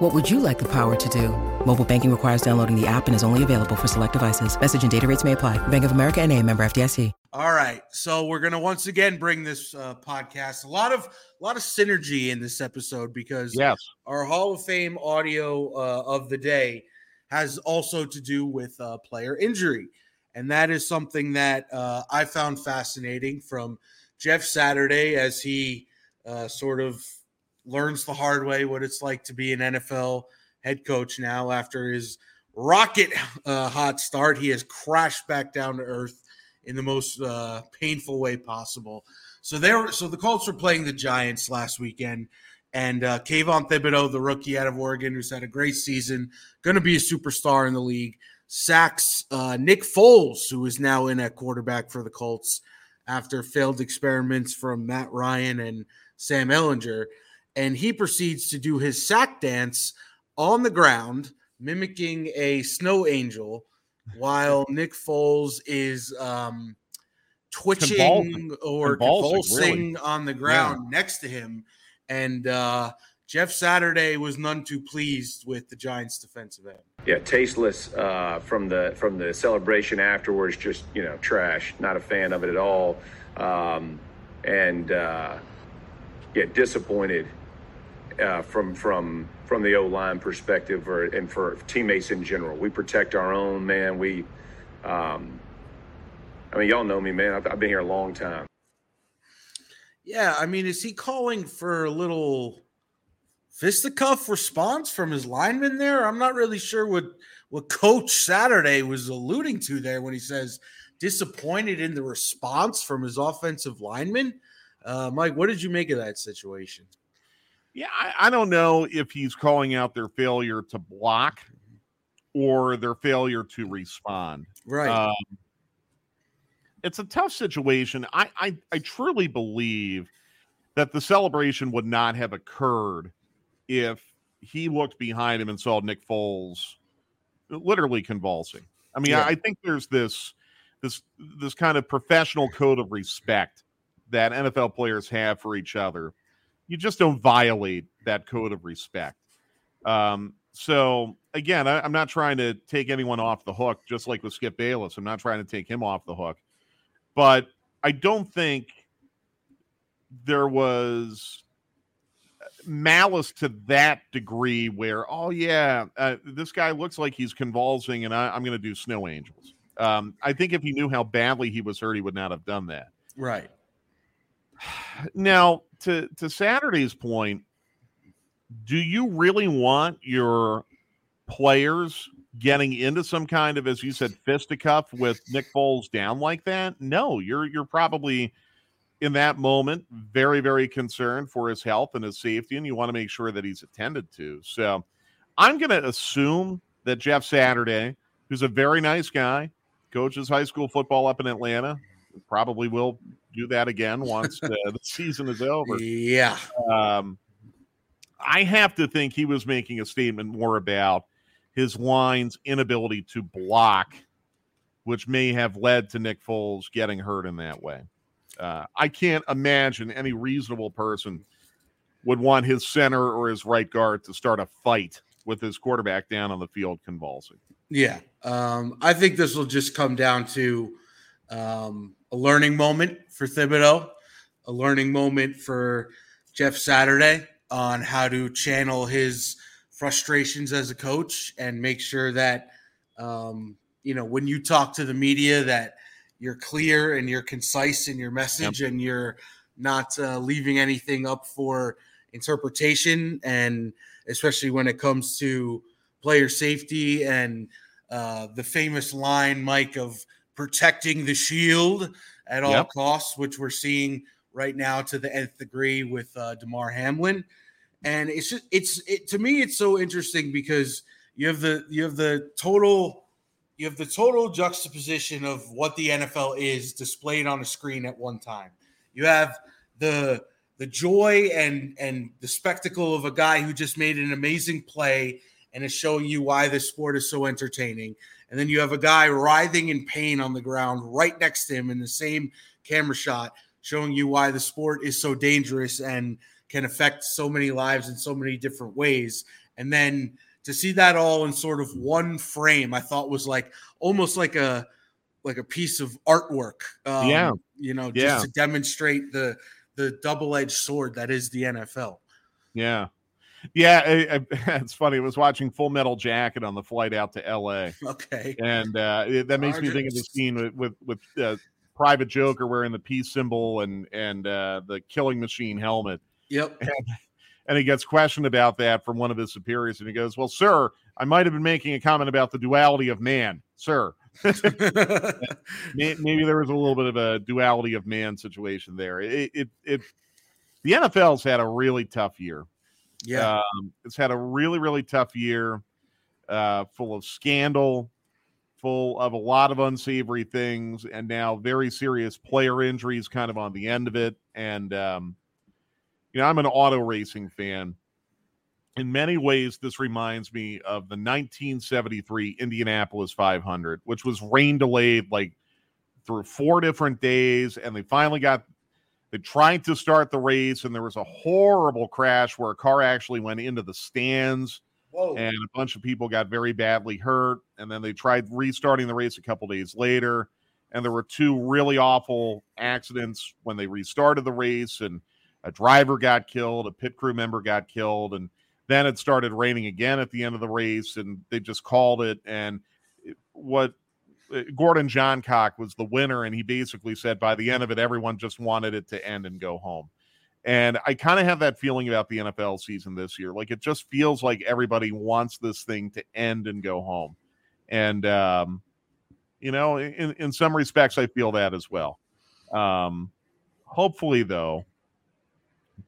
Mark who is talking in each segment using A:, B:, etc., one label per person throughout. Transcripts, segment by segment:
A: What would you like the power to do? Mobile banking requires downloading the app and is only available for select devices. Message and data rates may apply. Bank of America and a member FDIC.
B: All right. So we're going to once again bring this uh, podcast. A lot of a lot of synergy in this episode because
C: yes.
B: our Hall of Fame audio uh, of the day has also to do with uh, player injury. And that is something that uh, I found fascinating from Jeff Saturday as he uh, sort of learns the hard way what it's like to be an NFL head coach now after his rocket uh, hot start. He has crashed back down to earth in the most uh, painful way possible. So there, so the Colts were playing the Giants last weekend, and uh, Kayvon Thibodeaux, the rookie out of Oregon, who's had a great season, going to be a superstar in the league, sacks uh, Nick Foles, who is now in at quarterback for the Colts after failed experiments from Matt Ryan and Sam Ehlinger, and he proceeds to do his sack dance on the ground, mimicking a snow angel, while Nick Foles is um, twitching
C: Convulsing.
B: or
C: Convulsing,
B: convulsing
C: really.
B: on the ground next to him. And uh, Jeff Saturday was none too pleased with the Giants' defensive end.
D: Yeah, tasteless uh, from the from the celebration afterwards. Just you know, trash. Not a fan of it at all. Um, and uh, yeah, disappointed uh, from from from the O line perspective, or and for teammates in general. We protect our own man. We, um, I mean, y'all know me, man. I've, I've been here a long time.
B: Yeah, I mean, is he calling for a little fisticuff response from his lineman there? I'm not really sure what what Coach Saturday was alluding to there when he says disappointed in the response from his offensive lineman. Uh, Mike, what did you make of that situation?
C: Yeah, I, I don't know if he's calling out their failure to block or their failure to respond.
B: Right.
C: Um, it's a tough situation. I, I I truly believe that the celebration would not have occurred if he looked behind him and saw Nick Foles literally convulsing. I mean,
B: Yeah.
C: I, I think there's this this this kind of professional code of respect that NFL players have for each other. You just don't violate that code of respect. Um, so again, I, I'm not trying to take anyone off the hook, just like with Skip Bayless. I'm not trying to take him off the hook, but I don't think there was malice to that degree where, oh yeah, uh, this guy looks like he's convulsing, and I, I'm going to do snow angels. Um, I think if he knew how badly he was hurt, he would not have done that.
B: right.
C: Now, to to Saturday's point, do you really want your players getting into some kind of, as you said, fisticuff with Nick Foles down like that? No, you're you're probably in that moment very very concerned for his health and his safety, and you want to make sure that he's attended to. So, I'm going to assume that Jeff Saturday, who's a very nice guy, coaches high school football up in Atlanta, probably will do that again once uh, the season is over.
B: Yeah.
C: Um, I have to think he was making a statement more about his line's inability to block, which may have led to Nick Foles getting hurt in that way. Uh, I can't imagine any reasonable person would want his center or his right guard to start a fight with his quarterback down on the field convulsing.
B: Yeah. Um, I think this will just come down to um, a learning moment for Thibodeaux, a learning moment for Jeff Saturday on how to channel his frustrations as a coach and make sure that, um, you know, when you talk to the media, that you're clear and you're concise in your message and you're not uh, leaving anything up for interpretation. And especially when it comes to player safety and uh, the famous line, Mike, of protecting the shield at all
C: Yep.
B: costs, which we're seeing right now to the nth degree with uh, Damar Hamlin. And it's just it's it to me it's so interesting because you have the you have the total you have the total juxtaposition of what the NFL is displayed on a screen at one time. You have the the joy and and the spectacle of a guy who just made an amazing play and is showing you why this sport is so entertaining. And then you have a guy writhing in pain on the ground right next to him in the same camera shot, showing you why the sport is so dangerous and can affect so many lives in so many different ways. And then to see that all in sort of one frame, I thought was like almost like a like a piece of artwork.
C: Um, yeah,
B: you know, just yeah. to demonstrate the the double edged sword that is the NFL.
C: Yeah. Yeah, it, it, it's funny. I was watching Full Metal Jacket on the flight out to L.A.
B: Okay,
C: and uh, it, that makes me think of the scene with with, with uh, Private Joker wearing the peace symbol and and uh, the Killing Machine helmet.
B: Yep.
C: And, and he gets questioned about that from one of his superiors, and he goes, "Well, sir, I might have been making a comment about the duality of man, sir." Maybe there was a little bit of a duality of man situation there. It, it, it the NFL's had a really tough year.
B: Yeah,
C: um, it's had a really, really tough year, uh, full of scandal, full of a lot of unsavory things, and now very serious player injuries, kind of on the end of it. And um, you know, I'm an auto racing fan. In many ways, this reminds me of the 1973 Indianapolis 500, which was rain delayed like through four different days, and they finally got they tried to start the race, and there was a horrible crash where a car actually went into the stands. Whoa. And a bunch of people got very badly hurt. And then they tried restarting the race a couple days later. And there were two really awful accidents when they restarted the race. And a driver got killed, a pit crew member got killed. And then it started raining again at the end of the race. And they just called it. And what Gordon Johncock was the winner, and he basically said by the end of it, everyone just wanted it to end and go home. And I kind of have that feeling about the NFL season this year. Like it just feels like everybody wants this thing to end and go home. And um, you know, in in some respects, I feel that as well. Um, hopefully, though,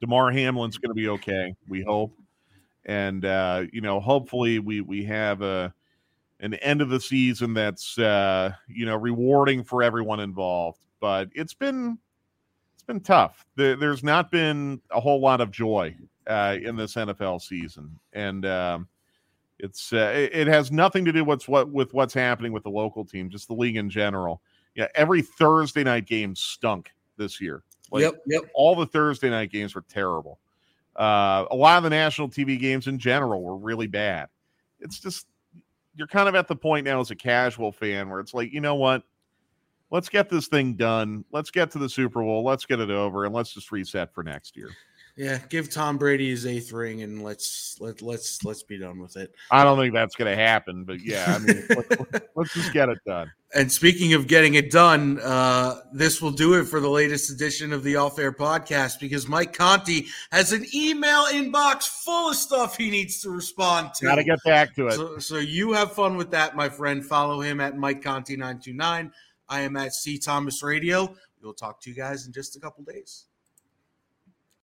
C: Damar Hamlin's going to be okay. We hope, and uh, you know, hopefully, we we have a an end of the season that's uh, you know rewarding for everyone involved. But it's been it's been tough. There, there's not been a whole lot of joy uh, in this NFL season, and um, it's uh, it, it, has nothing to do with what with what's happening with the local team, just the league in general. Yeah, every Thursday night game stunk this year.
B: Like, yep, yep.
C: All the Thursday night games were terrible. Uh, a lot of the national TV games in general were really bad. It's just you're kind of at the point now as a casual fan where it's like, you know what? Let's get this thing done. Let's get to the Super Bowl. Let's get it over and let's just reset for next year.
B: Yeah, give Tom Brady his eighth ring and let's let let's let's be done with it.
C: I don't think that's going to happen, but yeah, I mean, let's, let's, just get it done.
B: And speaking of getting it done, uh, this will do it for the latest edition of the Off Air Podcast because Mike Conti has an email inbox full of stuff he needs to respond to.
C: Got to get back to it.
B: So, so you have fun with that, my friend. Follow him at Mike Conti nine two nine. I am at C Thomas Radio. We'll talk to you guys in just a couple days.